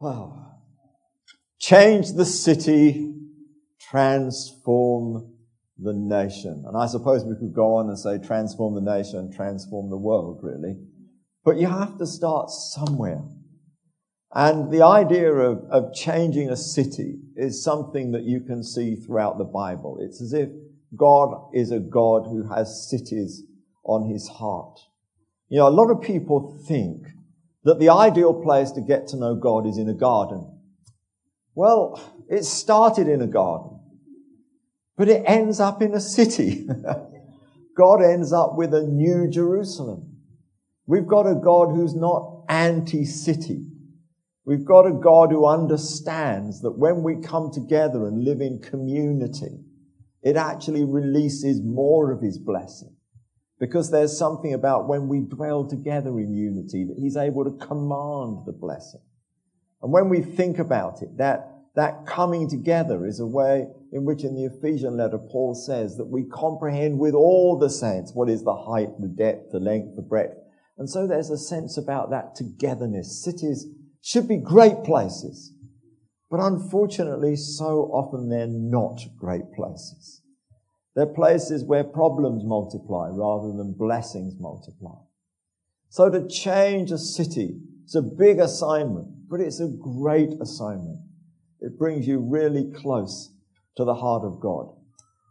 Wow. Change the city, transform the nation. And I suppose we could go on and say transform the nation, transform the world, really. But you have to start somewhere. And the idea of, of changing a city is something that you can see throughout the Bible. It's as if God is a God who has cities on his heart. You know, a lot of people think that the ideal place to get to know God is in a garden. Well, it started in a garden, but it ends up in a city. God ends up with a new Jerusalem. We've got a God who's not anti-city. We've got a God who understands that when we come together and live in community, it actually releases more of his blessing. Because there's something about when we dwell together in unity that he's able to command the blessing. And when we think about it, that, that coming together is a way in which in the Ephesian letter Paul says that we comprehend with all the saints what is the height, the depth, the length, the breadth. And so there's a sense about that togetherness. Cities should be great places. But unfortunately, so often they're not great places. They're places where problems multiply rather than blessings multiply. So to change a city, it's a big assignment, but it's a great assignment. It brings you really close to the heart of God.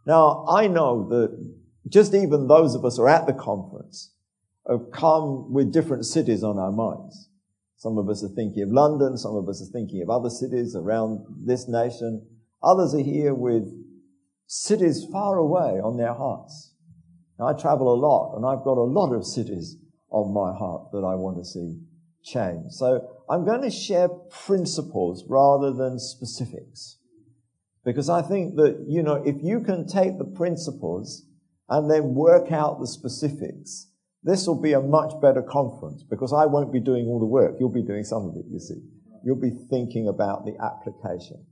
Now, I know that just even those of us who are at the conference have come with different cities on our minds. Some of us are thinking of London, some of us are thinking of other cities around this nation. Others are here with cities far away on their hearts. Now, I travel a lot and I've got a lot of cities on my heart that I want to see change. So I'm going to share principles rather than specifics. Because I think that, you know, if you can take the principles and then work out the specifics, this will be a much better conference because I won't be doing all the work. You'll be doing some of it, you see. You'll be thinking about the application.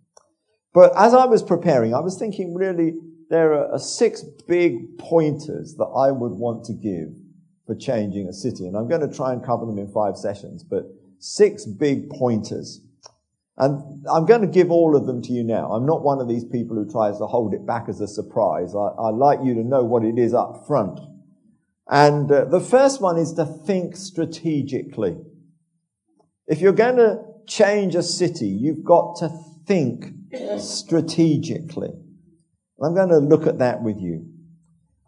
But as I was preparing, I was thinking really there are six big pointers that I would want to give for changing a city. And I'm going to try and cover them in five sessions, but six big pointers. And I'm going to give all of them to you now. I'm not one of these people who tries to hold it back as a surprise. I, I like you to know what it is up front. And uh, the first one is to think strategically. If you're going to change a city, you've got to think strategically. I'm going to look at that with you.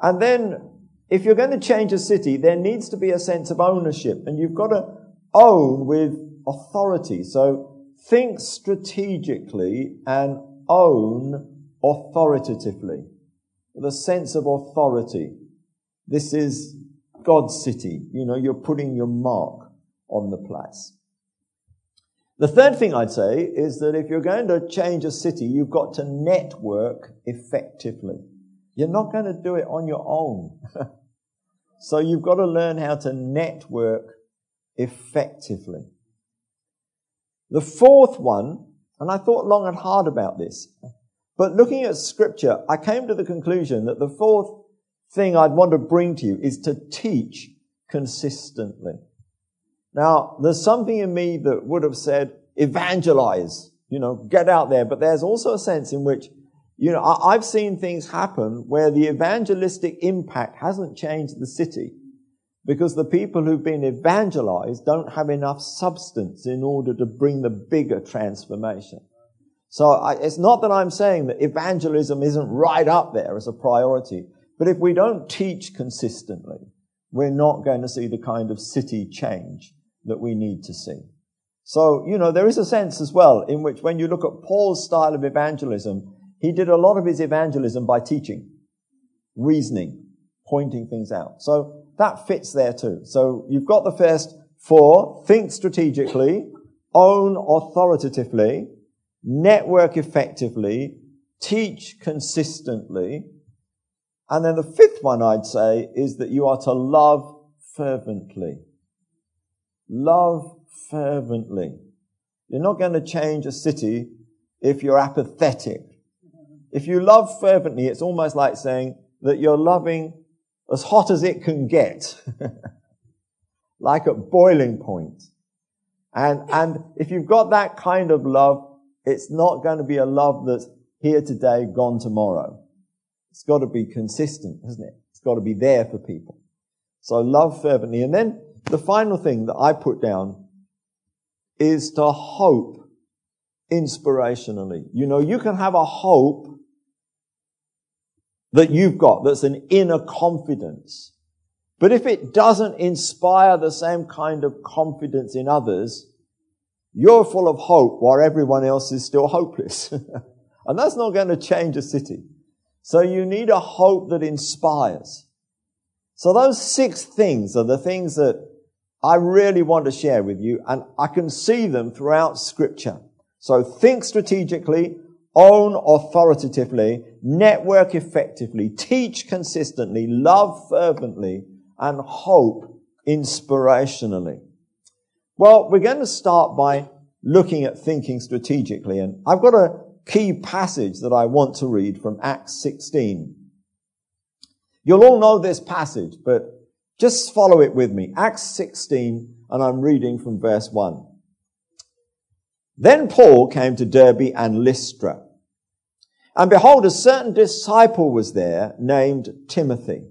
And then, if you're going to change a city, there needs to be a sense of ownership, and you've got to own with authority. So, think strategically and own authoritatively with a sense of authority. This is God's city. You know, you're putting your mark on the place. The third thing I'd say is that if you're going to change a city, you've got to network effectively. You're not going to do it on your own. so you've got to learn how to network effectively. The fourth one, and I thought long and hard about this, but looking at scripture, I came to the conclusion that the fourth thing I'd want to bring to you is to teach consistently. Now, there's something in me that would have said, evangelize, you know, get out there. But there's also a sense in which, you know, I've seen things happen where the evangelistic impact hasn't changed the city because the people who've been evangelized don't have enough substance in order to bring the bigger transformation. So I, it's not that I'm saying that evangelism isn't right up there as a priority, but if we don't teach consistently, we're not going to see the kind of city change that we need to see. So, you know, there is a sense as well in which when you look at Paul's style of evangelism, he did a lot of his evangelism by teaching, reasoning, pointing things out. So that fits there too. So you've got the first four, think strategically, own authoritatively, network effectively, teach consistently. And then the fifth one I'd say is that you are to love fervently. Love fervently. You're not going to change a city if you're apathetic. If you love fervently, it's almost like saying that you're loving as hot as it can get, like at boiling point. And, and if you've got that kind of love, it's not going to be a love that's here today, gone tomorrow. It's got to be consistent, isn't it? It's got to be there for people. So love fervently. And then the final thing that I put down is to hope inspirationally. You know, you can have a hope that you've got that's an inner confidence. But if it doesn't inspire the same kind of confidence in others, you're full of hope while everyone else is still hopeless. and that's not going to change a city. So you need a hope that inspires. So those six things are the things that I really want to share with you and I can see them throughout scripture. So think strategically, own authoritatively, network effectively, teach consistently, love fervently, and hope inspirationally. Well, we're going to start by looking at thinking strategically, and I've got a key passage that I want to read from Acts 16. You'll all know this passage, but just follow it with me. Acts 16, and I'm reading from verse 1. Then Paul came to Derbe and Lystra. And behold, a certain disciple was there named Timothy,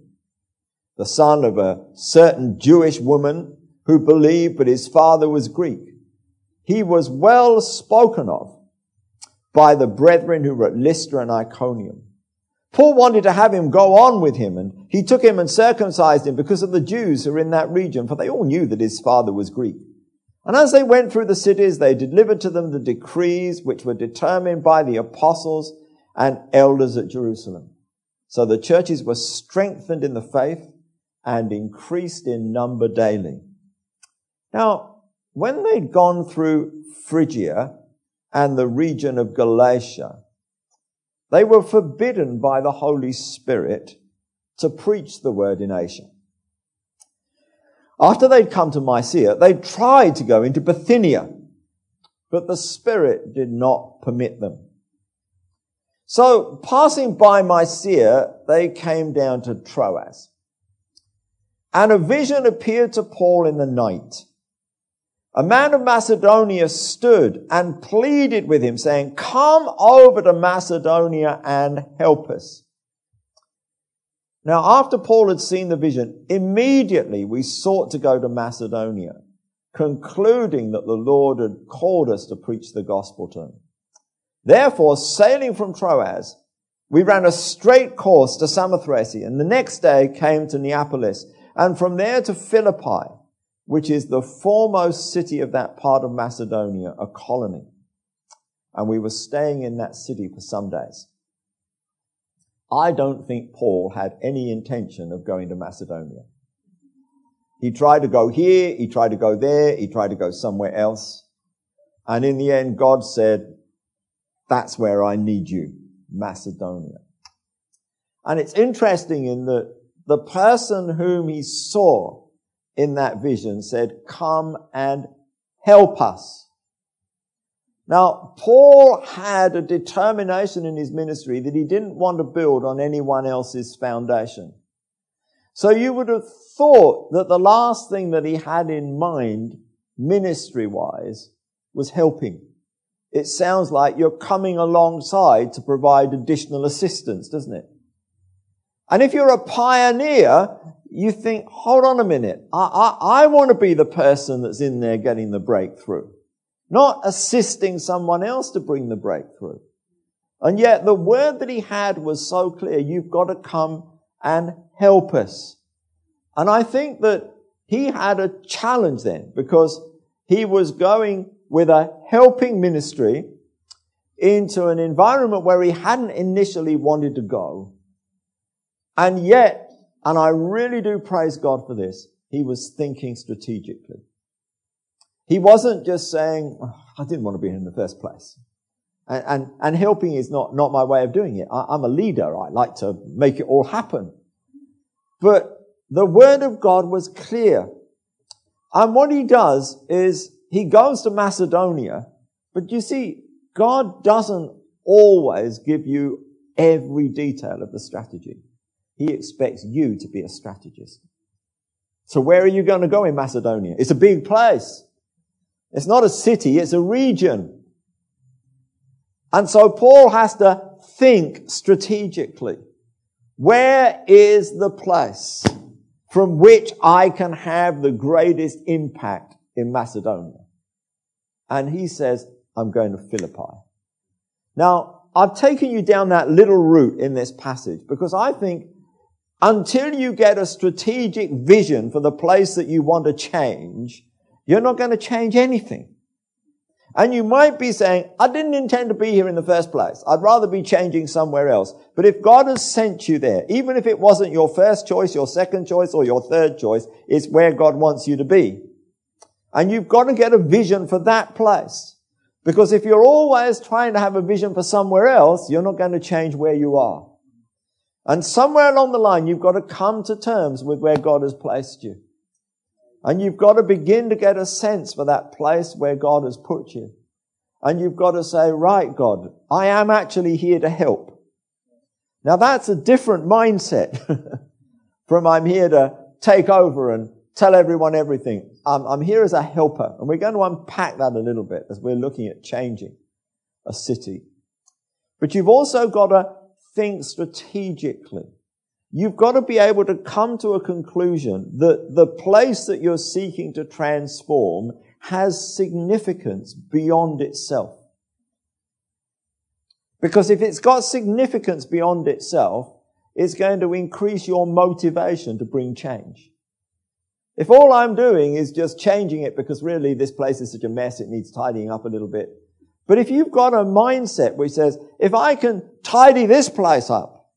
the son of a certain Jewish woman who believed, but his father was Greek. He was well spoken of by the brethren who were at Lystra and Iconium. Paul wanted to have him go on with him, and he took him and circumcised him because of the Jews who were in that region, for they all knew that his father was Greek. And as they went through the cities, they delivered to them the decrees which were determined by the apostles and elders at Jerusalem. So the churches were strengthened in the faith and increased in number daily. Now, when they'd gone through Phrygia and the region of Galatia, they were forbidden by the Holy Spirit to preach the word in Asia. After they'd come to Mysia, they tried to go into Bithynia, but the Spirit did not permit them. So, passing by Mysia, they came down to Troas. And a vision appeared to Paul in the night. A man of Macedonia stood and pleaded with him, saying, Come over to Macedonia and help us. Now, after Paul had seen the vision, immediately we sought to go to Macedonia, concluding that the Lord had called us to preach the gospel to him. Therefore, sailing from Troas, we ran a straight course to Samothrace and the next day came to Neapolis and from there to Philippi, which is the foremost city of that part of Macedonia, a colony. And we were staying in that city for some days. I don't think Paul had any intention of going to Macedonia. He tried to go here, he tried to go there, he tried to go somewhere else. And in the end, God said, that's where I need you, Macedonia. And it's interesting in that the person whom he saw in that vision said, come and help us. Now, Paul had a determination in his ministry that he didn't want to build on anyone else's foundation. So you would have thought that the last thing that he had in mind, ministry wise, was helping it sounds like you're coming alongside to provide additional assistance, doesn't it? And if you're a pioneer, you think, hold on a minute. I, I, I want to be the person that's in there getting the breakthrough, not assisting someone else to bring the breakthrough. And yet the word that he had was so clear. You've got to come and help us. And I think that he had a challenge then because he was going with a helping ministry into an environment where he hadn't initially wanted to go. And yet, and I really do praise God for this, he was thinking strategically. He wasn't just saying, oh, I didn't want to be in the first place. And, and, and helping is not, not my way of doing it. I, I'm a leader. I like to make it all happen. But the word of God was clear. And what he does is he goes to Macedonia, but you see, God doesn't always give you every detail of the strategy. He expects you to be a strategist. So where are you going to go in Macedonia? It's a big place. It's not a city, it's a region. And so Paul has to think strategically. Where is the place from which I can have the greatest impact in Macedonia? And he says, I'm going to Philippi. Now, I've taken you down that little route in this passage because I think until you get a strategic vision for the place that you want to change, you're not going to change anything. And you might be saying, I didn't intend to be here in the first place. I'd rather be changing somewhere else. But if God has sent you there, even if it wasn't your first choice, your second choice, or your third choice, it's where God wants you to be. And you've got to get a vision for that place. Because if you're always trying to have a vision for somewhere else, you're not going to change where you are. And somewhere along the line, you've got to come to terms with where God has placed you. And you've got to begin to get a sense for that place where God has put you. And you've got to say, right, God, I am actually here to help. Now that's a different mindset from I'm here to take over and tell everyone everything. I'm, I'm here as a helper. And we're going to unpack that a little bit as we're looking at changing a city. But you've also got to think strategically. You've got to be able to come to a conclusion that the place that you're seeking to transform has significance beyond itself. Because if it's got significance beyond itself, it's going to increase your motivation to bring change. If all I'm doing is just changing it because really this place is such a mess, it needs tidying up a little bit. But if you've got a mindset which says, if I can tidy this place up,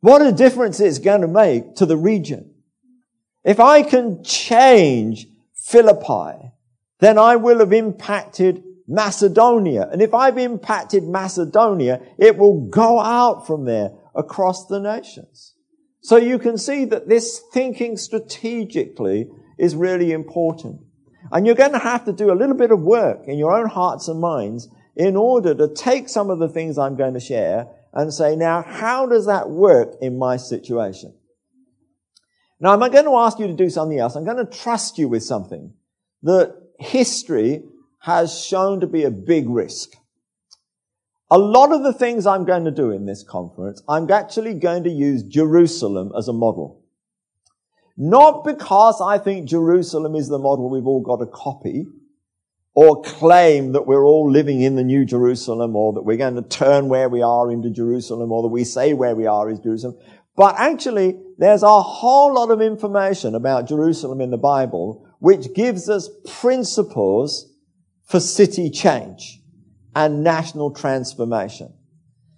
what a difference it's going to make to the region. If I can change Philippi, then I will have impacted Macedonia. And if I've impacted Macedonia, it will go out from there across the nations. So you can see that this thinking strategically is really important. And you're going to have to do a little bit of work in your own hearts and minds in order to take some of the things I'm going to share and say, now, how does that work in my situation? Now, I'm going to ask you to do something else. I'm going to trust you with something that history has shown to be a big risk. A lot of the things I'm going to do in this conference, I'm actually going to use Jerusalem as a model. Not because I think Jerusalem is the model we've all got to copy, or claim that we're all living in the New Jerusalem or that we're going to turn where we are into Jerusalem or that we say where we are is Jerusalem. But actually, there's a whole lot of information about Jerusalem in the Bible which gives us principles for city change and national transformation.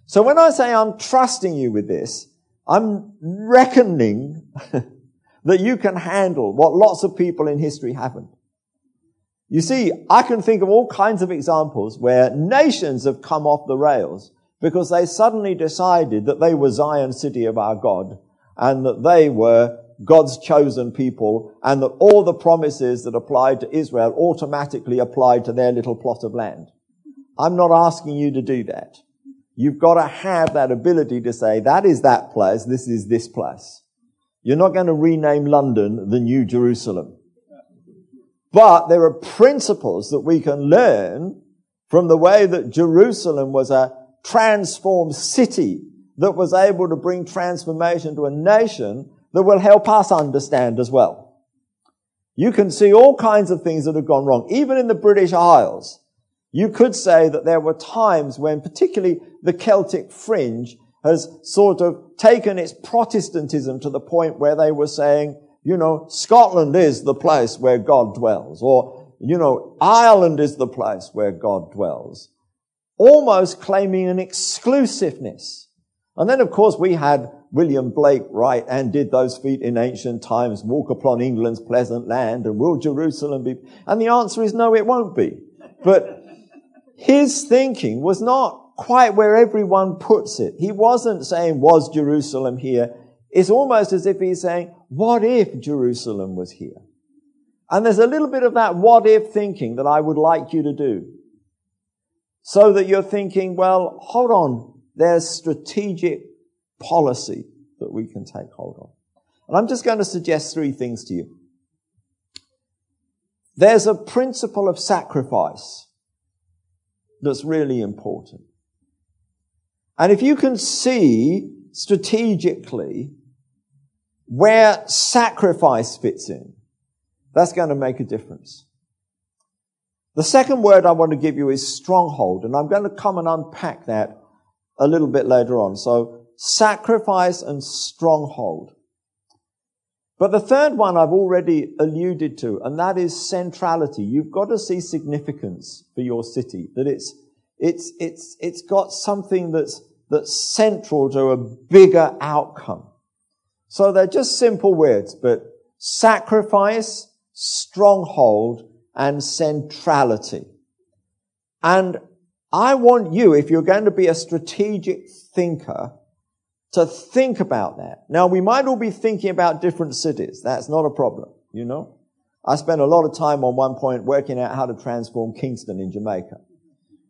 So when I say I'm trusting you with this, I'm reckoning that you can handle what lots of people in history haven't. You see, I can think of all kinds of examples where nations have come off the rails because they suddenly decided that they were Zion city of our God and that they were God's chosen people and that all the promises that applied to Israel automatically applied to their little plot of land. I'm not asking you to do that. You've got to have that ability to say, that is that place, this is this place. You're not going to rename London the New Jerusalem. But there are principles that we can learn from the way that Jerusalem was a transformed city that was able to bring transformation to a nation that will help us understand as well. You can see all kinds of things that have gone wrong. Even in the British Isles, you could say that there were times when particularly the Celtic fringe has sort of taken its Protestantism to the point where they were saying, you know, Scotland is the place where God dwells, or, you know, Ireland is the place where God dwells. Almost claiming an exclusiveness. And then, of course, we had William Blake write, and did those feet in ancient times walk upon England's pleasant land, and will Jerusalem be? And the answer is no, it won't be. But his thinking was not quite where everyone puts it. He wasn't saying, was Jerusalem here? It's almost as if he's saying, what if Jerusalem was here? And there's a little bit of that what if thinking that I would like you to do. So that you're thinking, well, hold on, there's strategic policy that we can take hold of. And I'm just going to suggest three things to you. there's a principle of sacrifice that's really important. And if you can see strategically where sacrifice fits in, that's going to make a difference. The second word I want to give you is stronghold, and I'm going to come and unpack that a little bit later on. So sacrifice and stronghold. But the third one I've already alluded to, and that is centrality. You've got to see significance for your city, that it's, it's, it's, it's got something that's, that's central to a bigger outcome. So they're just simple words, but sacrifice, stronghold, and centrality. And I want you, if you're going to be a strategic thinker, to think about that. Now, we might all be thinking about different cities. That's not a problem, you know? I spent a lot of time on one point working out how to transform Kingston in Jamaica.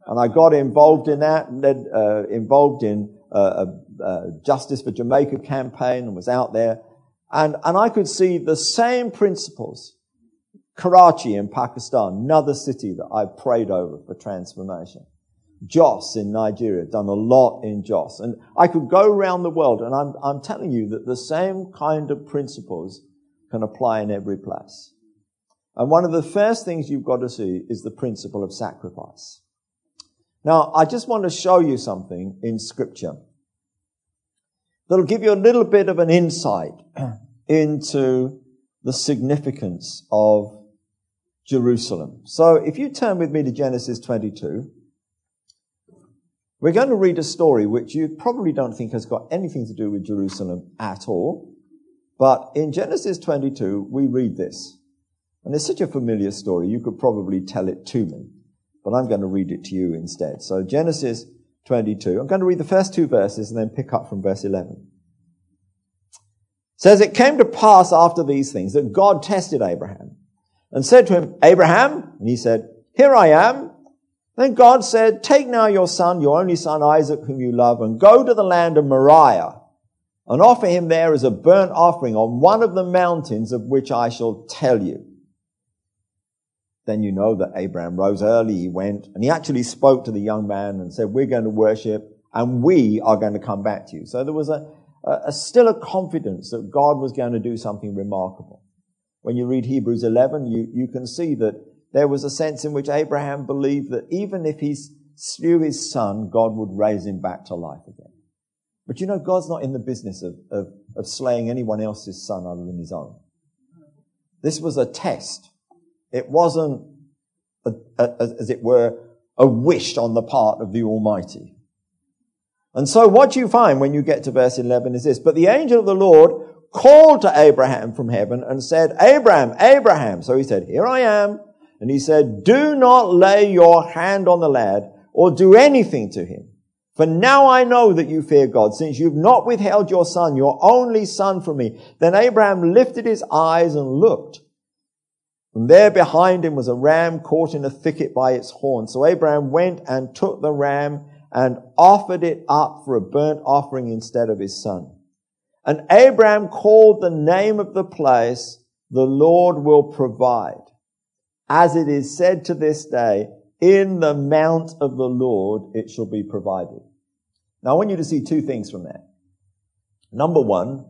And I got involved in that, led, uh, involved in uh, a, Justice for Jamaica campaign and was out there. And, and I could see the same principles. Karachi in Pakistan, another city that I prayed over for transformation. Jos in Nigeria, done a lot in Jos. And I could go around the world and I'm, I'm telling you that the same kind of principles can apply in every place. And one of the first things you've got to see is the principle of sacrifice. Now, I just want to show you something in scripture that'll give you a little bit of an insight into the significance of Jerusalem. So if you turn with me to Genesis 22, we're going to read a story which you probably don't think has got anything to do with Jerusalem at all. But in Genesis 22, we read this. And it's such a familiar story, you could probably tell it to me. But I'm going to read it to you instead. So Genesis 22. I'm going to read the first two verses and then pick up from verse 11. It says, It came to pass after these things that God tested Abraham and said to him, Abraham, and he said, Here I am. Then God said, Take now your son, your only son Isaac, whom you love, and go to the land of Moriah, and offer him there as a burnt offering on one of the mountains of which I shall tell you. Then you know that Abraham rose early, he went, and he actually spoke to the young man and said, We're going to worship, and we are going to come back to you. So there was a, a, a still a confidence that God was going to do something remarkable. When you read Hebrews 11, you, you can see that there was a sense in which Abraham believed that even if he slew his son, God would raise him back to life again. But you know, God's not in the business of, of, of slaying anyone else's son other than his own. This was a test. It wasn't, a, a, as it were, a wish on the part of the Almighty. And so what you find when you get to verse 11 is this, but the angel of the Lord called to Abraham from heaven and said, Abraham, Abraham. So he said, here I am. And he said, do not lay your hand on the lad or do anything to him. For now I know that you fear God, since you've not withheld your son, your only son from me. Then Abraham lifted his eyes and looked. And there behind him was a ram caught in a thicket by its horn. So Abraham went and took the ram and offered it up for a burnt offering instead of his son. And Abraham called the name of the place, the Lord will provide as it is said to this day, in the mount of the Lord it shall be provided. Now I want you to see two things from that. Number one,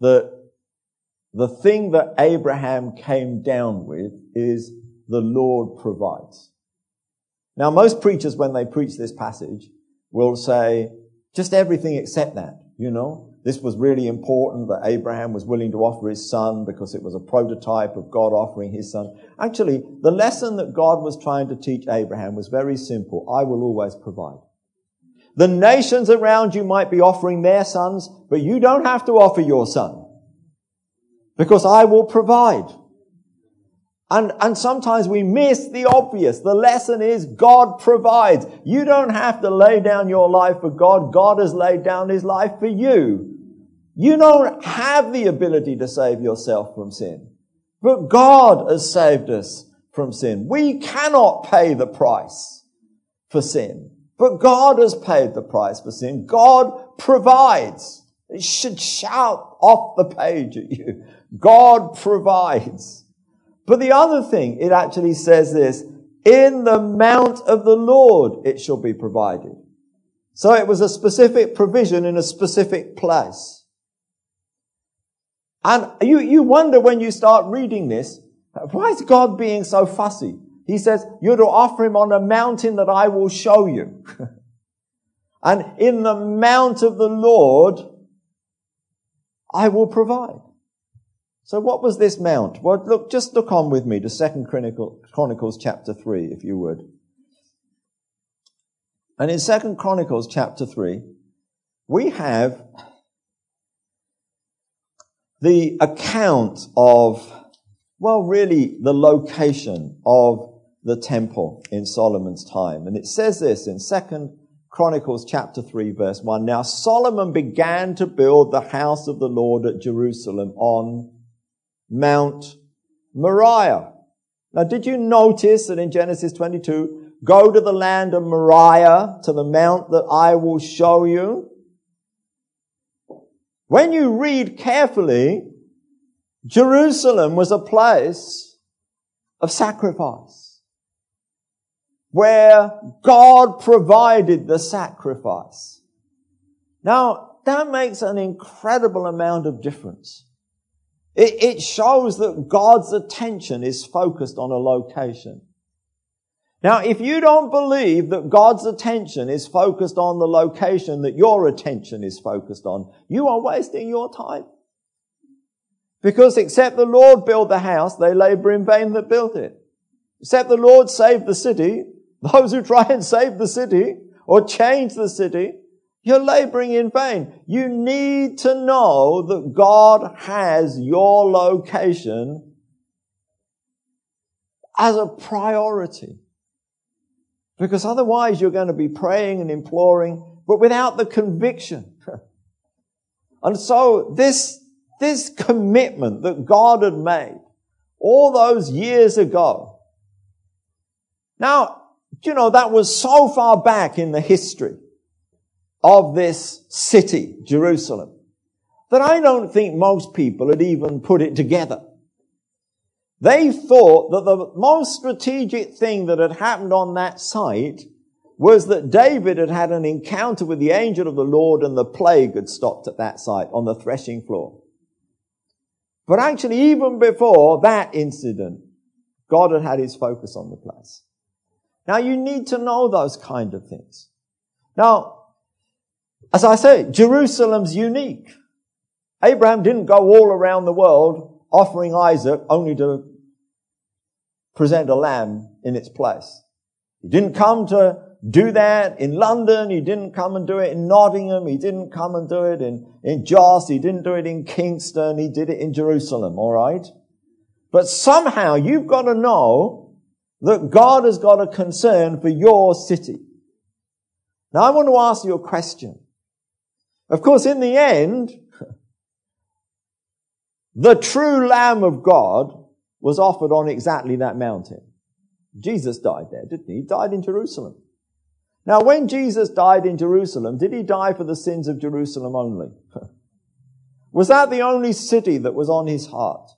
the, the thing that Abraham came down with is the Lord provides. Now most preachers, when they preach this passage, will say, just everything except that, you know? This was really important that Abraham was willing to offer his son because it was a prototype of God offering his son. Actually, the lesson that God was trying to teach Abraham was very simple. I will always provide. The nations around you might be offering their sons, but you don't have to offer your son because I will provide. And, and sometimes we miss the obvious. The lesson is God provides. You don't have to lay down your life for God. God has laid down his life for you. You don't have the ability to save yourself from sin. But God has saved us from sin. We cannot pay the price for sin. But God has paid the price for sin. God provides. It should shout off the page at you. God provides. But the other thing, it actually says this, in the mount of the Lord it shall be provided. So it was a specific provision in a specific place. And you, you wonder when you start reading this, why is God being so fussy? He says, you're to offer him on a mountain that I will show you. and in the mount of the Lord, I will provide. So what was this mount? Well, look, just look on with me to Second Chronicles chapter 3, if you would. And in Second Chronicles chapter 3, we have the account of, well, really the location of the temple in Solomon's time. And it says this in Second Chronicles chapter 3 verse 1. Now Solomon began to build the house of the Lord at Jerusalem on Mount Moriah. Now did you notice that in Genesis 22, go to the land of Moriah, to the mount that I will show you? When you read carefully, Jerusalem was a place of sacrifice where God provided the sacrifice. Now, that makes an incredible amount of difference. It, it shows that God's attention is focused on a location. Now, if you don't believe that God's attention is focused on the location that your attention is focused on, you are wasting your time. Because except the Lord build the house, they labor in vain that built it. Except the Lord save the city, those who try and save the city or change the city, you're laboring in vain. You need to know that God has your location as a priority. Because otherwise you're going to be praying and imploring, but without the conviction. and so this, this commitment that God had made all those years ago. Now, you know, that was so far back in the history of this city, Jerusalem, that I don't think most people had even put it together. They thought that the most strategic thing that had happened on that site was that David had had an encounter with the angel of the Lord and the plague had stopped at that site on the threshing floor. But actually, even before that incident, God had had his focus on the place. Now you need to know those kind of things. Now, as I say, Jerusalem's unique. Abraham didn't go all around the world offering Isaac only to present a lamb in its place. He didn't come to do that in London. He didn't come and do it in Nottingham. He didn't come and do it in, in Jos. He didn't do it in Kingston. He did it in Jerusalem. All right. But somehow you've got to know that God has got a concern for your city. Now I want to ask you a question. Of course, in the end, the true Lamb of God was offered on exactly that mountain. Jesus died there, didn't he? He died in Jerusalem. Now, when Jesus died in Jerusalem, did he die for the sins of Jerusalem only? was that the only city that was on his heart?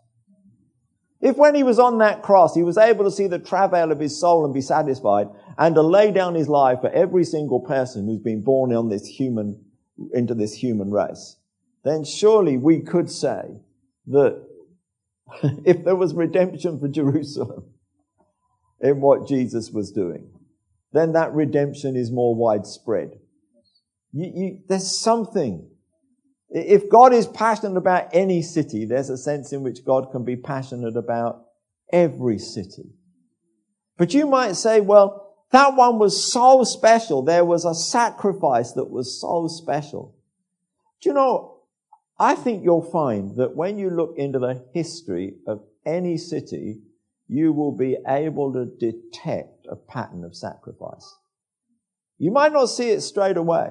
If when he was on that cross, he was able to see the travail of his soul and be satisfied and to lay down his life for every single person who's been born on this human into this human race, then surely we could say that if there was redemption for Jerusalem in what Jesus was doing, then that redemption is more widespread. You, you, there's something. If God is passionate about any city, there's a sense in which God can be passionate about every city. But you might say, well, that one was so special. There was a sacrifice that was so special. Do you know, I think you'll find that when you look into the history of any city, you will be able to detect a pattern of sacrifice. You might not see it straight away.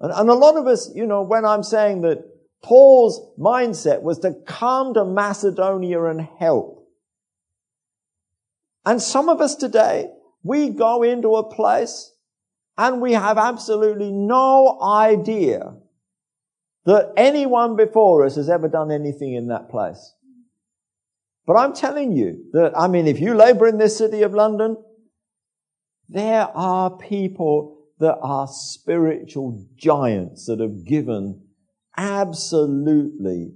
And, and, a lot of us, you know, when I'm saying that Paul's mindset was to come to Macedonia and help. And some of us today, we go into a place and we have absolutely no idea that anyone before us has ever done anything in that place. But I'm telling you that, I mean, if you labor in this city of London, there are people that are spiritual giants that have given absolutely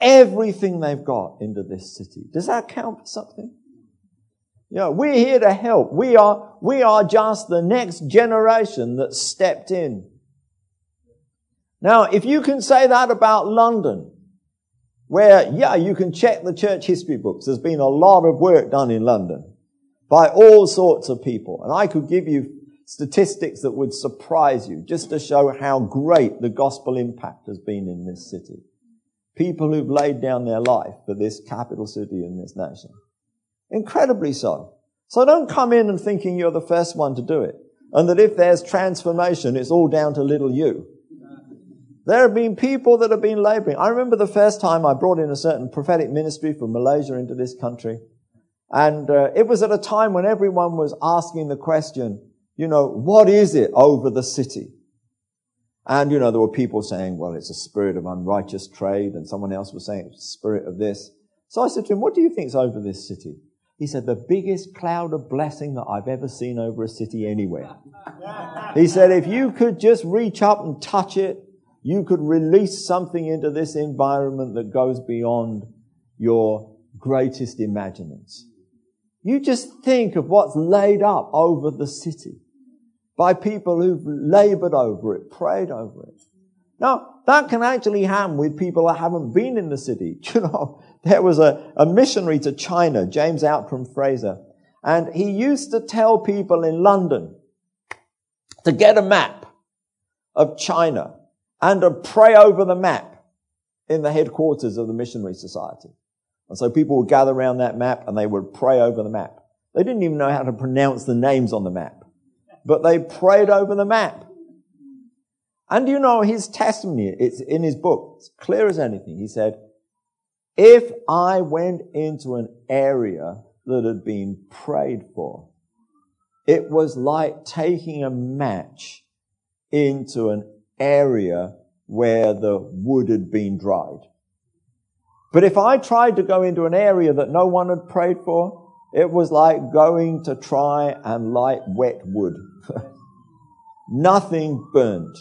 everything they've got into this city. Does that count for something? You know, we're here to help. We are, we are just the next generation that stepped in. Now, if you can say that about London, where, yeah, you can check the church history books. There's been a lot of work done in London by all sorts of people. And I could give you statistics that would surprise you just to show how great the gospel impact has been in this city. People who've laid down their life for this capital city and this nation. Incredibly so. So don't come in and thinking you're the first one to do it. And that if there's transformation, it's all down to little you. There have been people that have been laboring. I remember the first time I brought in a certain prophetic ministry from Malaysia into this country. And uh, it was at a time when everyone was asking the question, you know, what is it over the city? And, you know, there were people saying, well, it's a spirit of unrighteous trade. And someone else was saying it's a spirit of this. So I said to him, what do you think is over this city? He said, the biggest cloud of blessing that I've ever seen over a city anywhere. he said, if you could just reach up and touch it, you could release something into this environment that goes beyond your greatest imaginings. You just think of what's laid up over the city by people who've labored over it, prayed over it. Now, that can actually happen with people that haven't been in the city. You know, there was a, a missionary to China, James Outram Fraser, and he used to tell people in London to get a map of China and to pray over the map in the headquarters of the Missionary Society. And so people would gather around that map and they would pray over the map. They didn't even know how to pronounce the names on the map, but they prayed over the map. And you know his testimony, it's in his book, it's clear as anything. He said, if I went into an area that had been prayed for, it was like taking a match into an area where the wood had been dried. But if I tried to go into an area that no one had prayed for, it was like going to try and light wet wood. Nothing burned.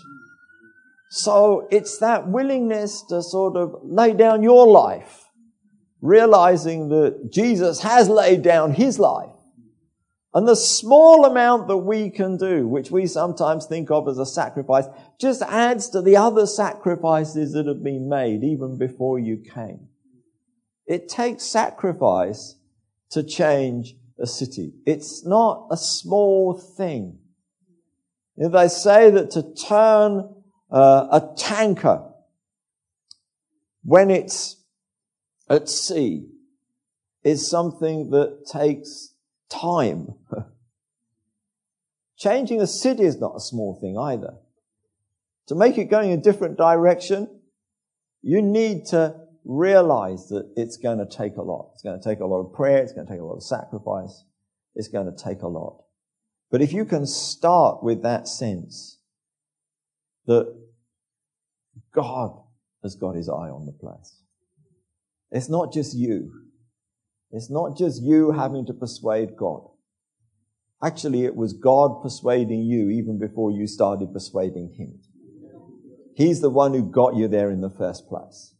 So it's that willingness to sort of lay down your life, realizing that Jesus has laid down his life and the small amount that we can do, which we sometimes think of as a sacrifice, just adds to the other sacrifices that have been made even before you came. It takes sacrifice to change a city. It's not a small thing. If they say that to turn uh, a tanker when it's at sea is something that takes time. Changing a city is not a small thing either. To make it going a different direction, you need to realize that it's going to take a lot. It's going to take a lot of prayer. It's going to take a lot of sacrifice. It's going to take a lot. But if you can start with that sense that God has got his eye on the place. It's not just you. It's not just you having to persuade God. Actually, it was God persuading you even before you started persuading Him. He's the one who got you there in the first place.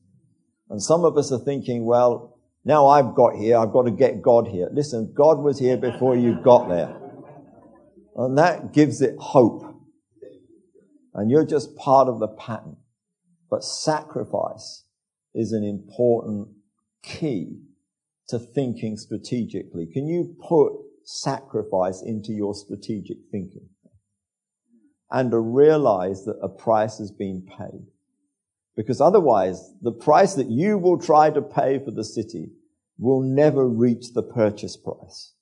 And some of us are thinking, well, now I've got here, I've got to get God here. Listen, God was here before you got there. And that gives it hope. And you're just part of the pattern. But sacrifice is an important key to thinking strategically? Can you put sacrifice into your strategic thinking? And to realize that a price has been paid. Because otherwise, the price that you will try to pay for the city will never reach the purchase price.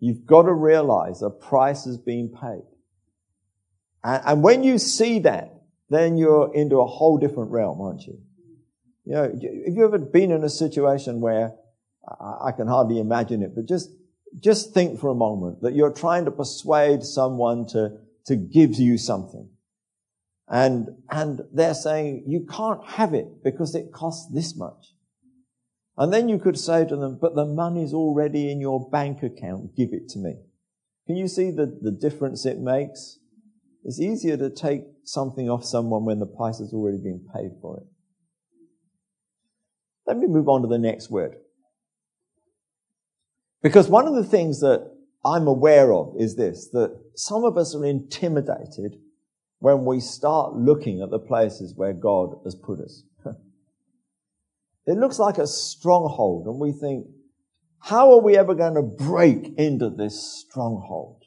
You've got to realize a price has been paid. And, and when you see that, then you're into a whole different realm, aren't you? You know, have you ever been in a situation where I can hardly imagine it, but just, just think for a moment that you're trying to persuade someone to, to give you something. And, and they're saying, you can't have it because it costs this much. And then you could say to them, but the money's already in your bank account. Give it to me. Can you see the, the difference it makes? It's easier to take something off someone when the price has already been paid for it. Let me move on to the next word. Because one of the things that I'm aware of is this, that some of us are intimidated when we start looking at the places where God has put us. it looks like a stronghold and we think, how are we ever going to break into this stronghold?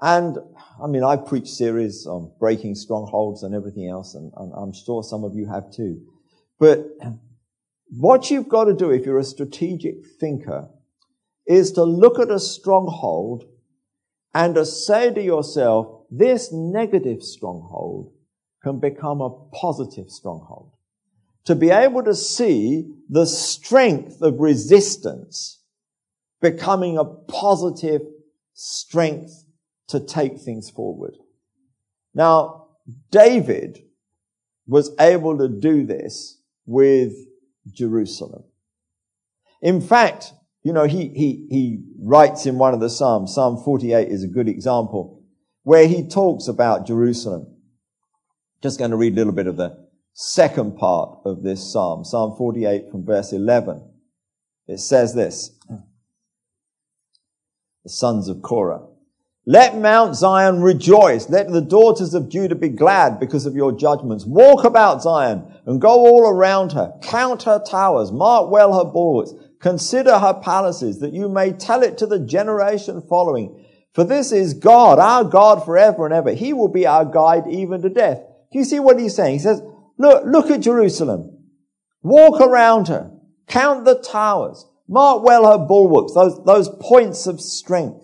And I mean, I preach series on breaking strongholds and everything else, and, and I'm sure some of you have too. But what you've got to do if you're a strategic thinker is to look at a stronghold and to say to yourself, this negative stronghold can become a positive stronghold. To be able to see the strength of resistance becoming a positive strength to take things forward. Now, David was able to do this with Jerusalem. In fact, you know, he, he, he writes in one of the Psalms, Psalm 48 is a good example, where he talks about Jerusalem. Just going to read a little bit of the second part of this Psalm, Psalm 48 from verse 11. It says this, the sons of Korah. Let Mount Zion rejoice. Let the daughters of Judah be glad because of your judgments. Walk about Zion and go all around her. Count her towers. Mark well her bulwarks. Consider her palaces that you may tell it to the generation following. For this is God, our God forever and ever. He will be our guide even to death. Do you see what he's saying? He says, look, look at Jerusalem. Walk around her. Count the towers. Mark well her bulwarks, those, those points of strength.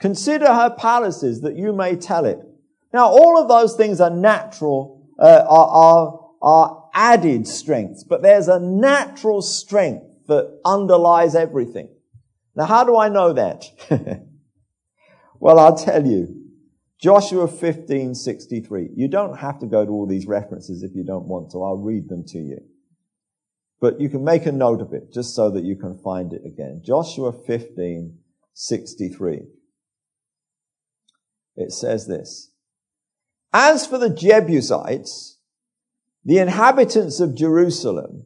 Consider her palaces that you may tell it. Now, all of those things are natural, uh, are, are, are added strengths, but there's a natural strength that underlies everything. Now, how do I know that? well, I'll tell you. Joshua 15, 63. You don't have to go to all these references if you don't want to. I'll read them to you. But you can make a note of it just so that you can find it again. Joshua 15, 63. It says this. As for the Jebusites, the inhabitants of Jerusalem,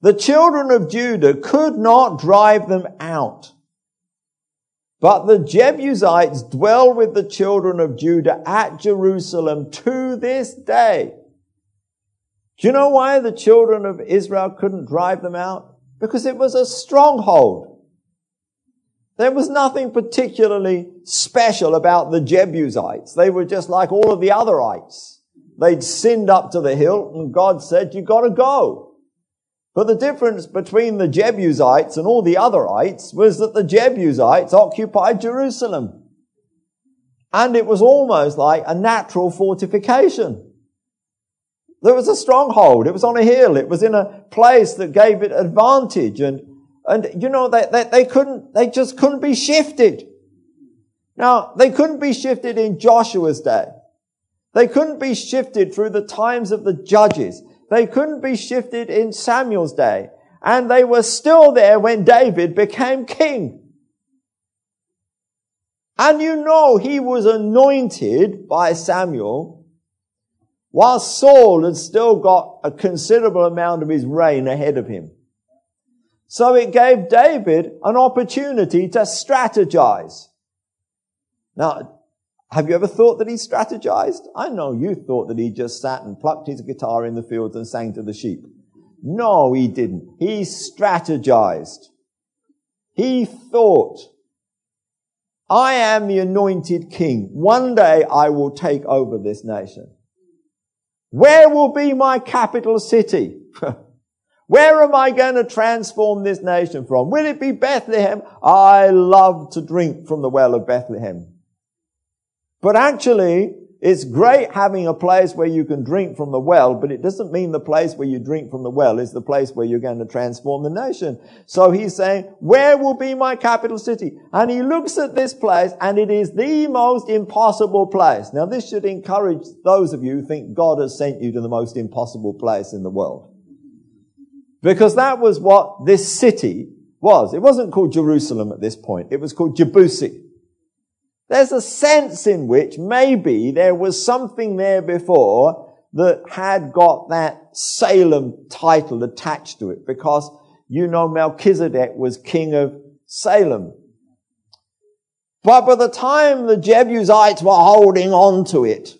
the children of Judah could not drive them out. But the Jebusites dwell with the children of Judah at Jerusalem to this day. Do you know why the children of Israel couldn't drive them out? Because it was a stronghold. There was nothing particularly special about the Jebusites. They were just like all of the otherites. They'd sinned up to the hill and God said, you gotta go. But the difference between the Jebusites and all the otherites was that the Jebusites occupied Jerusalem. And it was almost like a natural fortification. There was a stronghold. It was on a hill. It was in a place that gave it advantage. And, and you know, they, they, they couldn't, they just couldn't be shifted. Now, they couldn't be shifted in Joshua's day. They couldn't be shifted through the times of the judges. They couldn't be shifted in Samuel's day. And they were still there when David became king. And you know he was anointed by Samuel while Saul had still got a considerable amount of his reign ahead of him. So it gave David an opportunity to strategize. Now, have you ever thought that he strategized? I know you thought that he just sat and plucked his guitar in the fields and sang to the sheep. No, he didn't. He strategized. He thought, I am the anointed king. One day I will take over this nation. Where will be my capital city? Where am I going to transform this nation from? Will it be Bethlehem? I love to drink from the well of Bethlehem. But actually, it's great having a place where you can drink from the well, but it doesn't mean the place where you drink from the well is the place where you're going to transform the nation. So he's saying, where will be my capital city? And he looks at this place and it is the most impossible place. Now this should encourage those of you who think God has sent you to the most impossible place in the world. Because that was what this city was. It wasn't called Jerusalem at this point. It was called Jebusi. There's a sense in which maybe there was something there before that had got that Salem title attached to it because you know Melchizedek was king of Salem. But by the time the Jebusites were holding on to it,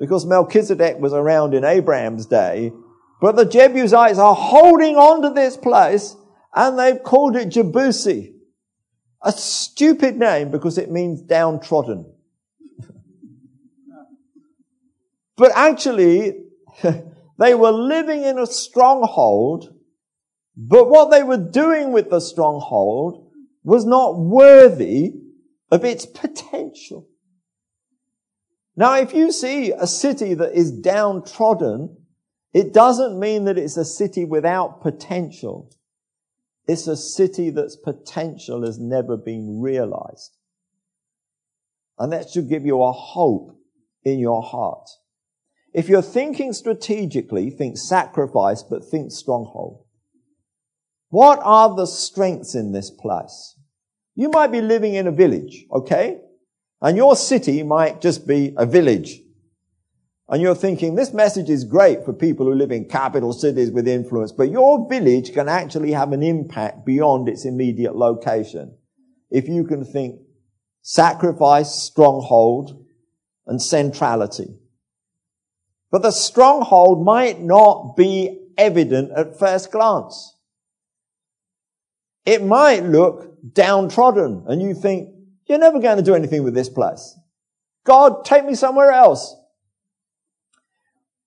because Melchizedek was around in Abraham's day, but the Jebusites are holding on to this place and they've called it Jebusi. A stupid name because it means downtrodden. but actually, they were living in a stronghold, but what they were doing with the stronghold was not worthy of its potential. Now, if you see a city that is downtrodden, it doesn't mean that it's a city without potential. It's a city that's potential has never been realized. And that should give you a hope in your heart. If you're thinking strategically, think sacrifice, but think stronghold. What are the strengths in this place? You might be living in a village, okay? And your city might just be a village. And you're thinking, this message is great for people who live in capital cities with influence, but your village can actually have an impact beyond its immediate location. If you can think sacrifice, stronghold, and centrality. But the stronghold might not be evident at first glance. It might look downtrodden and you think, you're never going to do anything with this place. God, take me somewhere else.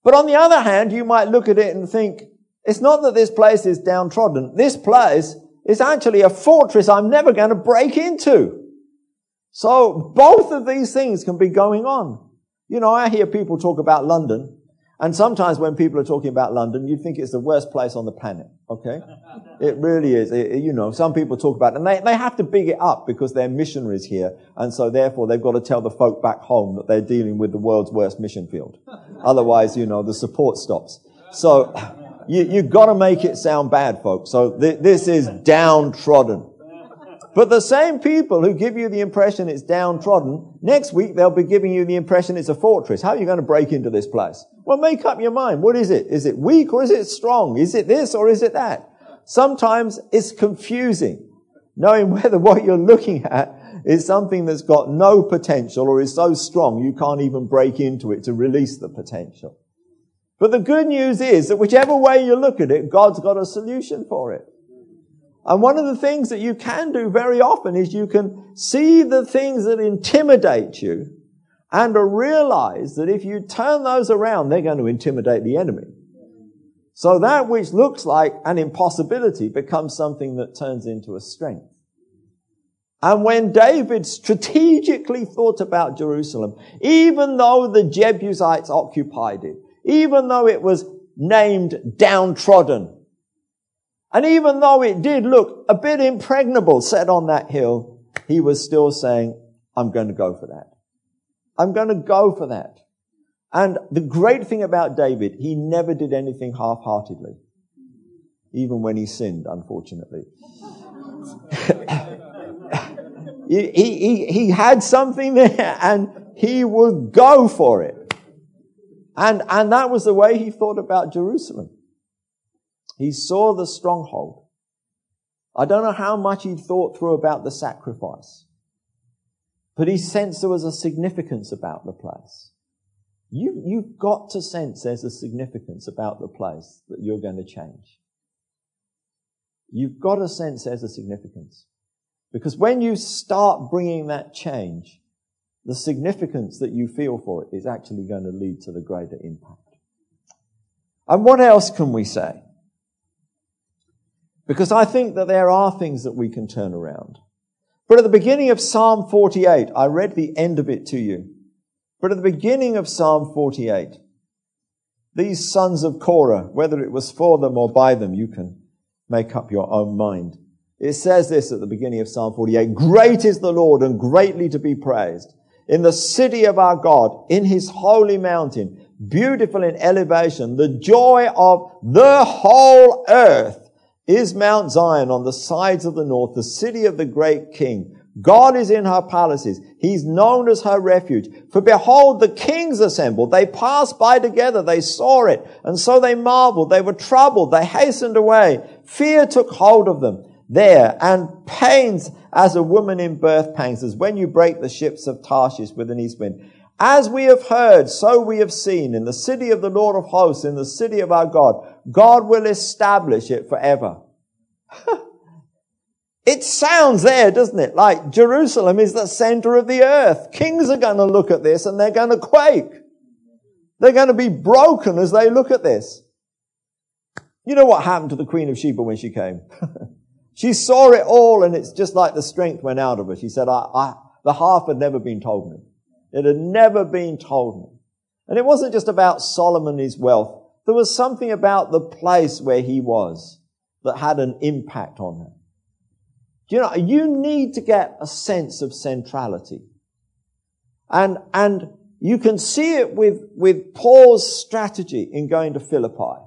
But on the other hand, you might look at it and think, it's not that this place is downtrodden. This place is actually a fortress I'm never going to break into. So both of these things can be going on. You know, I hear people talk about London and sometimes when people are talking about London, you think it's the worst place on the planet. Okay? It really is. It, you know, some people talk about it and they, they have to big it up because they're missionaries here. And so therefore they've got to tell the folk back home that they're dealing with the world's worst mission field. Otherwise, you know, the support stops. So you, you've got to make it sound bad, folks. So th- this is downtrodden. But the same people who give you the impression it's downtrodden, next week they'll be giving you the impression it's a fortress. How are you going to break into this place? Well, make up your mind. What is it? Is it weak or is it strong? Is it this or is it that? Sometimes it's confusing, knowing whether what you're looking at is something that's got no potential or is so strong you can't even break into it to release the potential. But the good news is that whichever way you look at it, God's got a solution for it. And one of the things that you can do very often is you can see the things that intimidate you and realize that if you turn those around, they're going to intimidate the enemy. So that which looks like an impossibility becomes something that turns into a strength. And when David strategically thought about Jerusalem, even though the Jebusites occupied it, even though it was named downtrodden, and even though it did look a bit impregnable set on that hill, he was still saying, I'm going to go for that. I'm going to go for that. And the great thing about David, he never did anything half-heartedly. Even when he sinned, unfortunately. he, he, he had something there and he would go for it. And, and that was the way he thought about Jerusalem. He saw the stronghold. I don't know how much he thought through about the sacrifice, but he sensed there was a significance about the place. You, you've got to sense there's a significance about the place that you're going to change. You've got to sense there's a significance. Because when you start bringing that change, the significance that you feel for it is actually going to lead to the greater impact. And what else can we say? Because I think that there are things that we can turn around. But at the beginning of Psalm 48, I read the end of it to you. But at the beginning of Psalm 48, these sons of Korah, whether it was for them or by them, you can make up your own mind. It says this at the beginning of Psalm 48, Great is the Lord and greatly to be praised in the city of our God, in his holy mountain. beautiful in elevation, the joy of the whole earth is Mount Zion on the sides of the north, the city of the great king. God is in her palaces. He's known as her refuge. For behold, the kings assembled. They passed by together. They saw it. And so they marveled. They were troubled. They hastened away. Fear took hold of them there and pains as a woman in birth pangs, as when you break the ships of Tarshish with an east wind. As we have heard, so we have seen in the city of the Lord of hosts, in the city of our God. God will establish it forever. it sounds there, doesn't it? Like Jerusalem is the center of the earth. Kings are going to look at this and they're going to quake. They're going to be broken as they look at this. You know what happened to the Queen of Sheba when she came? she saw it all and it's just like the strength went out of her. She said, I, I, the half had never been told me. It had never been told me. And it wasn't just about Solomon and his wealth. There was something about the place where he was that had an impact on her. Do you know, you need to get a sense of centrality. And, and you can see it with, with Paul's strategy in going to Philippi.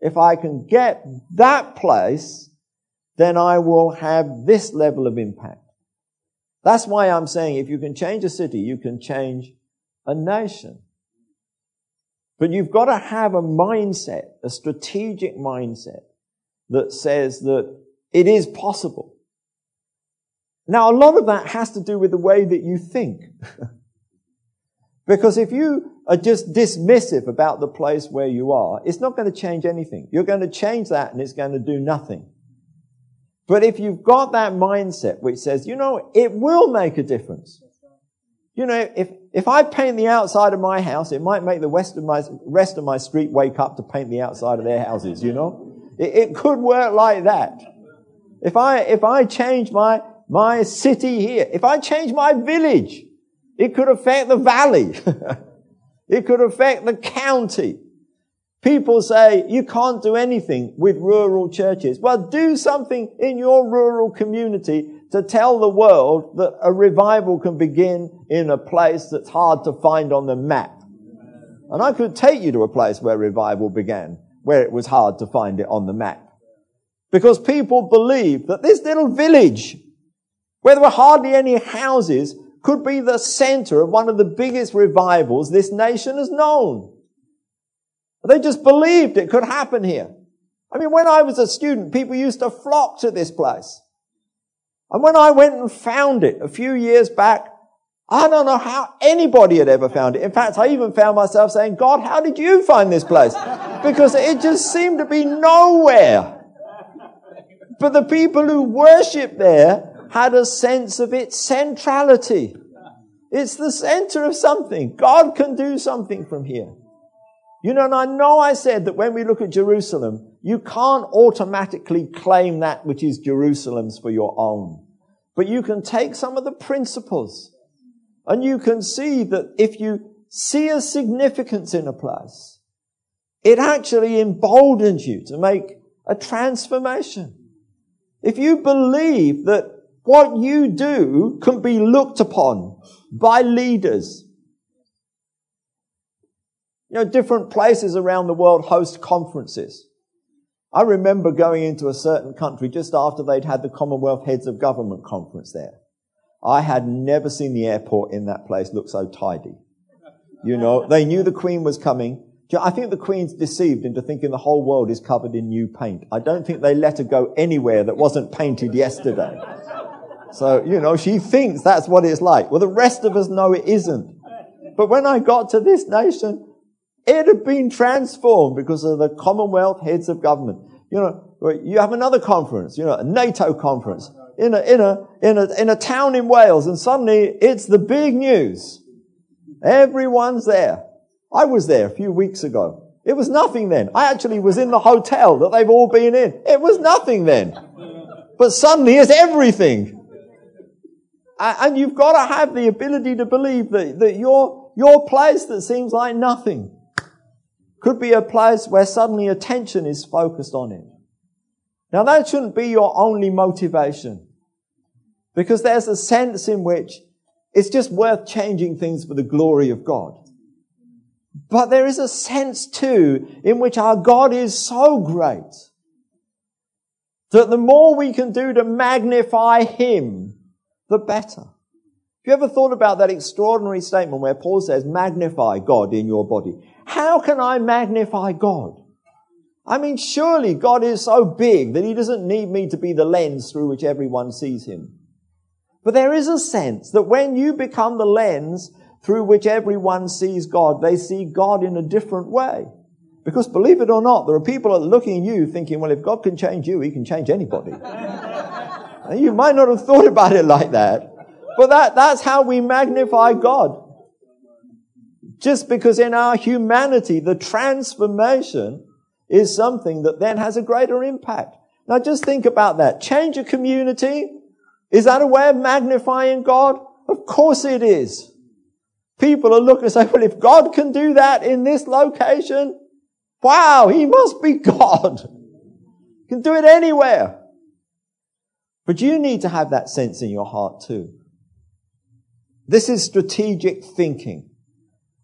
If I can get that place, then I will have this level of impact. That's why I'm saying if you can change a city, you can change a nation. But you've got to have a mindset, a strategic mindset that says that it is possible. Now, a lot of that has to do with the way that you think. because if you are just dismissive about the place where you are, it's not going to change anything. You're going to change that and it's going to do nothing. But if you've got that mindset which says, you know, it will make a difference. You know, if, if I paint the outside of my house, it might make the rest of my, rest of my street wake up to paint the outside of their houses, you know? It, it could work like that. If I, if I change my, my city here, if I change my village, it could affect the valley. it could affect the county. People say you can't do anything with rural churches. Well, do something in your rural community to tell the world that a revival can begin in a place that's hard to find on the map. And I could take you to a place where revival began, where it was hard to find it on the map. Because people believe that this little village, where there were hardly any houses, could be the center of one of the biggest revivals this nation has known. They just believed it could happen here. I mean, when I was a student, people used to flock to this place. And when I went and found it a few years back, I don't know how anybody had ever found it. In fact, I even found myself saying, God, how did you find this place? Because it just seemed to be nowhere. But the people who worshiped there had a sense of its centrality. It's the center of something. God can do something from here. You know, and I know I said that when we look at Jerusalem, you can't automatically claim that which is Jerusalem's for your own. But you can take some of the principles and you can see that if you see a significance in a place, it actually emboldens you to make a transformation. If you believe that what you do can be looked upon by leaders, you know, different places around the world host conferences. I remember going into a certain country just after they'd had the Commonwealth Heads of Government conference there. I had never seen the airport in that place look so tidy. You know, they knew the Queen was coming. I think the Queen's deceived into thinking the whole world is covered in new paint. I don't think they let her go anywhere that wasn't painted yesterday. So, you know, she thinks that's what it's like. Well, the rest of us know it isn't. But when I got to this nation, it had been transformed because of the Commonwealth heads of government. You know, you have another conference, you know, a NATO conference in a, in a, in a, in a town in Wales and suddenly it's the big news. Everyone's there. I was there a few weeks ago. It was nothing then. I actually was in the hotel that they've all been in. It was nothing then. But suddenly it's everything. And you've got to have the ability to believe that, that your, your place that seems like nothing could be a place where suddenly attention is focused on it. Now that shouldn't be your only motivation. Because there's a sense in which it's just worth changing things for the glory of God. But there is a sense too in which our God is so great that the more we can do to magnify Him, the better. Have you ever thought about that extraordinary statement where Paul says, magnify God in your body? How can I magnify God? I mean, surely God is so big that He doesn't need me to be the lens through which everyone sees Him. But there is a sense that when you become the lens through which everyone sees God, they see God in a different way. Because believe it or not, there are people that are looking at you thinking, well, if God can change you, He can change anybody. you might not have thought about it like that, but that, that's how we magnify God. Just because in our humanity, the transformation is something that then has a greater impact. Now just think about that. Change a community. Is that a way of magnifying God? Of course it is. People are looking and say, well, if God can do that in this location, wow, he must be God. He can do it anywhere. But you need to have that sense in your heart too. This is strategic thinking.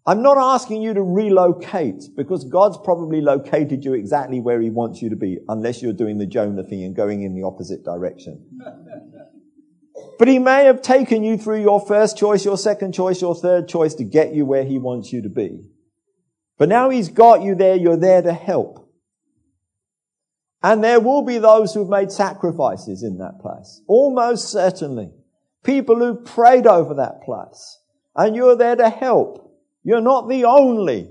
I'm not asking you to relocate because God's probably located you exactly where he wants you to be unless you're doing the Jonah thing and going in the opposite direction. but he may have taken you through your first choice, your second choice, your third choice to get you where he wants you to be. But now he's got you there, you're there to help. And there will be those who've made sacrifices in that place. Almost certainly. People who prayed over that place. And you're there to help. You're not the only.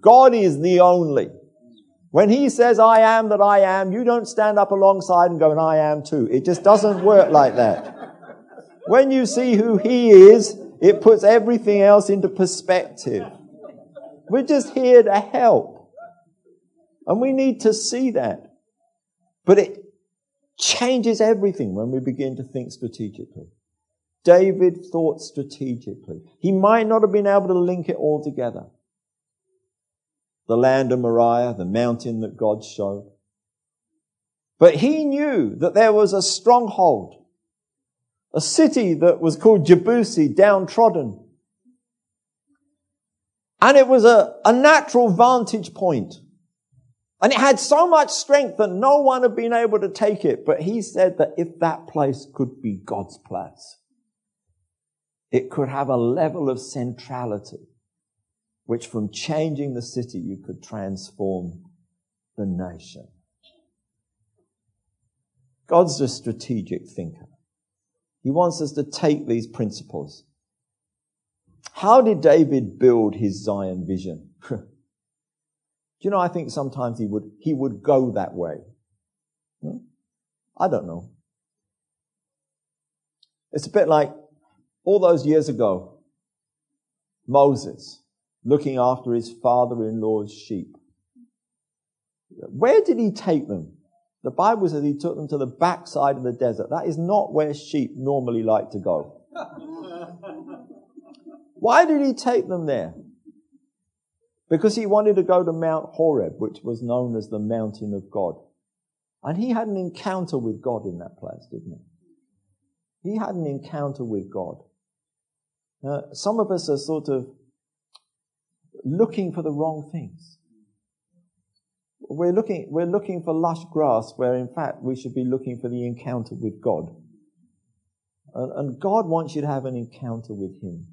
God is the only. When he says, I am that I am, you don't stand up alongside and go, and I am too. It just doesn't work like that. When you see who he is, it puts everything else into perspective. We're just here to help. And we need to see that. But it changes everything when we begin to think strategically. David thought strategically. He might not have been able to link it all together. The land of Moriah, the mountain that God showed. But he knew that there was a stronghold, a city that was called Jebusi, downtrodden. And it was a, a natural vantage point. And it had so much strength that no one had been able to take it. But he said that if that place could be God's place, it could have a level of centrality, which from changing the city, you could transform the nation. God's a strategic thinker. He wants us to take these principles. How did David build his Zion vision? Do you know, I think sometimes he would, he would go that way. Hmm? I don't know. It's a bit like all those years ago, Moses looking after his father-in-law's sheep. Where did he take them? The Bible says he took them to the backside of the desert. That is not where sheep normally like to go. Why did he take them there? Because he wanted to go to Mount Horeb, which was known as the mountain of God. And he had an encounter with God in that place, didn't he? He had an encounter with God. Uh, some of us are sort of looking for the wrong things. We're looking, we're looking for lush grass where in fact we should be looking for the encounter with God. And, and God wants you to have an encounter with Him.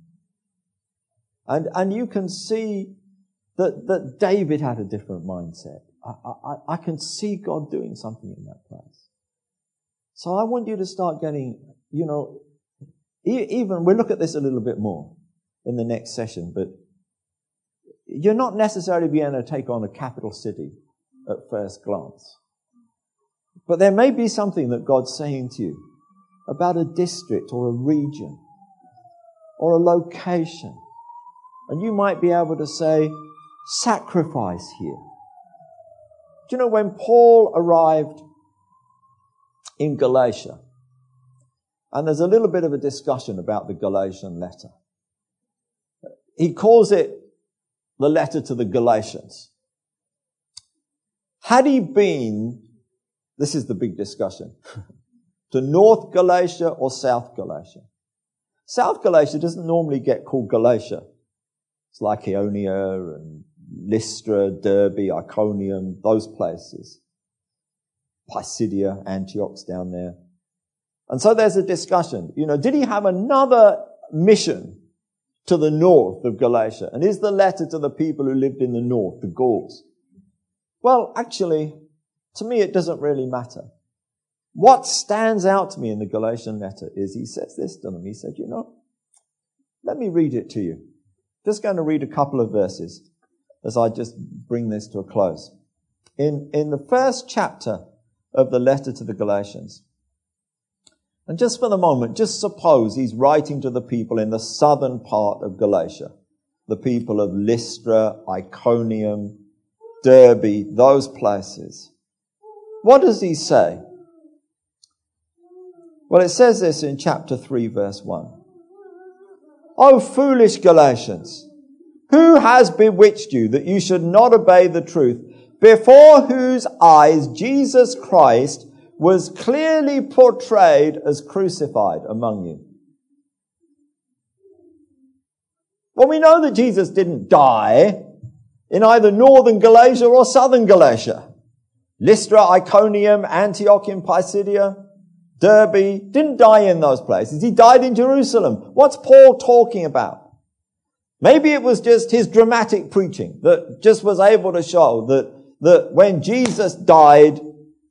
And, and you can see that, that David had a different mindset. I, I, I can see God doing something in that place. So I want you to start getting, you know, even, we'll look at this a little bit more in the next session, but you're not necessarily being able to take on a capital city at first glance. But there may be something that God's saying to you about a district or a region or a location. And you might be able to say, sacrifice here. Do you know when Paul arrived in Galatia, and there's a little bit of a discussion about the Galatian letter. He calls it the letter to the Galatians. Had he been, this is the big discussion, to North Galatia or South Galatia? South Galatia doesn't normally get called Galatia. It's Lycaonia and Lystra, Derbe, Iconium, those places. Pisidia, Antioch's down there. And so there's a discussion. You know, did he have another mission to the north of Galatia? And is the letter to the people who lived in the north, the Gauls? Well, actually, to me, it doesn't really matter. What stands out to me in the Galatian letter is he says this to them. He said, you know, let me read it to you. Just going to read a couple of verses as I just bring this to a close. In, in the first chapter of the letter to the Galatians, and just for the moment, just suppose he's writing to the people in the southern part of Galatia, the people of Lystra, Iconium, Derbe, those places. What does he say? Well, it says this in chapter 3, verse 1. O foolish Galatians, who has bewitched you that you should not obey the truth, before whose eyes Jesus Christ was clearly portrayed as crucified among you? Well, we know that Jesus didn't die in either northern Galatia or southern Galatia. Lystra, Iconium, Antioch in Pisidia, Derbe, didn't die in those places. He died in Jerusalem. What's Paul talking about? Maybe it was just his dramatic preaching that just was able to show that, that when Jesus died,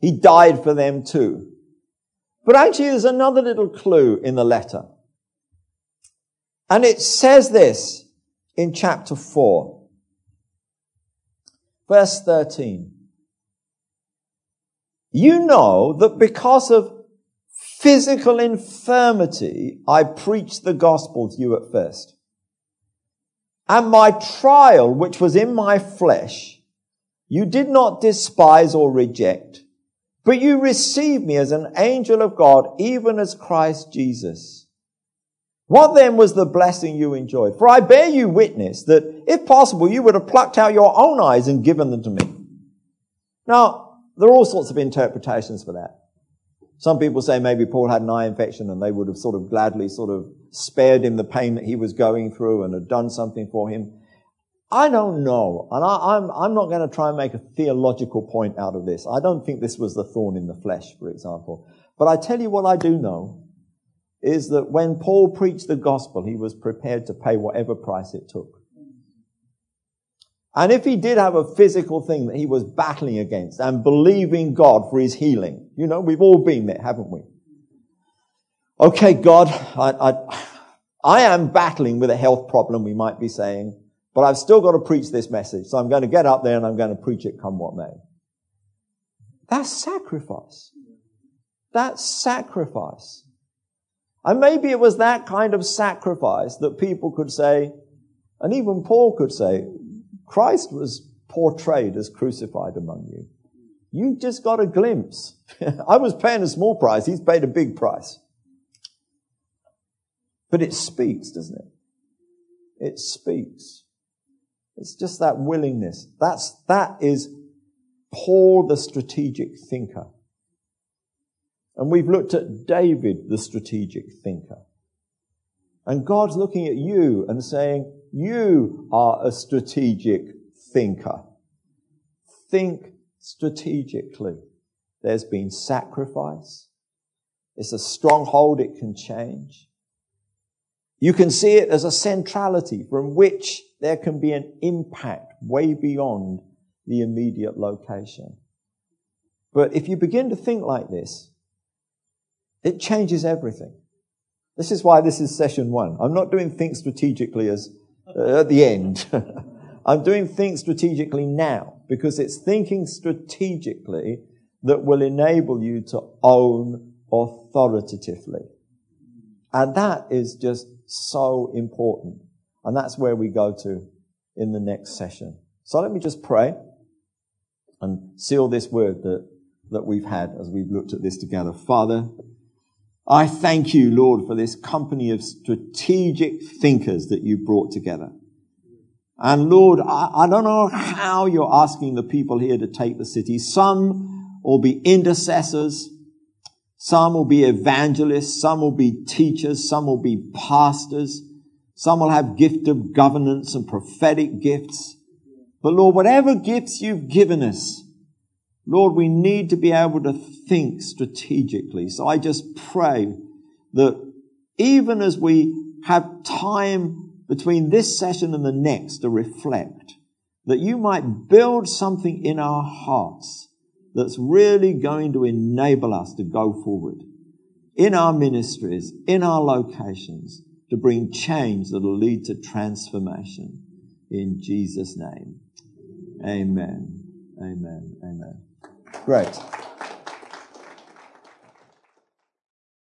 he died for them too. But actually there's another little clue in the letter. And it says this in chapter 4, verse 13. You know that because of physical infirmity, I preached the gospel to you at first. And my trial, which was in my flesh, you did not despise or reject, but you received me as an angel of God, even as Christ Jesus. What then was the blessing you enjoyed? For I bear you witness that if possible, you would have plucked out your own eyes and given them to me. Now, there are all sorts of interpretations for that. Some people say maybe Paul had an eye infection and they would have sort of gladly sort of spared him the pain that he was going through and had done something for him. I don't know. And I, am I'm, I'm not going to try and make a theological point out of this. I don't think this was the thorn in the flesh, for example. But I tell you what I do know is that when Paul preached the gospel, he was prepared to pay whatever price it took. And if he did have a physical thing that he was battling against and believing God for his healing, you know, we've all been there, haven't we? Okay, God, I, I, I am battling with a health problem, we might be saying, but I've still got to preach this message. So I'm going to get up there and I'm going to preach it come what may. That's sacrifice. That's sacrifice. And maybe it was that kind of sacrifice that people could say, and even Paul could say, Christ was portrayed as crucified among you. You just got a glimpse. I was paying a small price. He's paid a big price. But it speaks, doesn't it? It speaks. It's just that willingness. That's, that is Paul the strategic thinker. And we've looked at David the strategic thinker. And God's looking at you and saying, you are a strategic thinker. Think strategically. There's been sacrifice. It's a stronghold. It can change. You can see it as a centrality from which there can be an impact way beyond the immediate location. But if you begin to think like this, it changes everything. This is why this is session one. I'm not doing think strategically as uh, at the end. I'm doing think strategically now because it's thinking strategically that will enable you to own authoritatively. And that is just so important. And that's where we go to in the next session. So let me just pray and seal this word that, that we've had as we've looked at this together. Father, I thank you, Lord, for this company of strategic thinkers that you brought together. And Lord, I, I, don't know how you're asking the people here to take the city. Some will be intercessors. Some will be evangelists. Some will be teachers. Some will be pastors. Some will have gift of governance and prophetic gifts. But Lord, whatever gifts you've given us, Lord, we need to be able to think strategically. So I just pray that even as we have time between this session and the next to reflect, that you might build something in our hearts that's really going to enable us to go forward in our ministries, in our locations, to bring change that will lead to transformation. In Jesus' name. Amen. Amen. Amen. Great.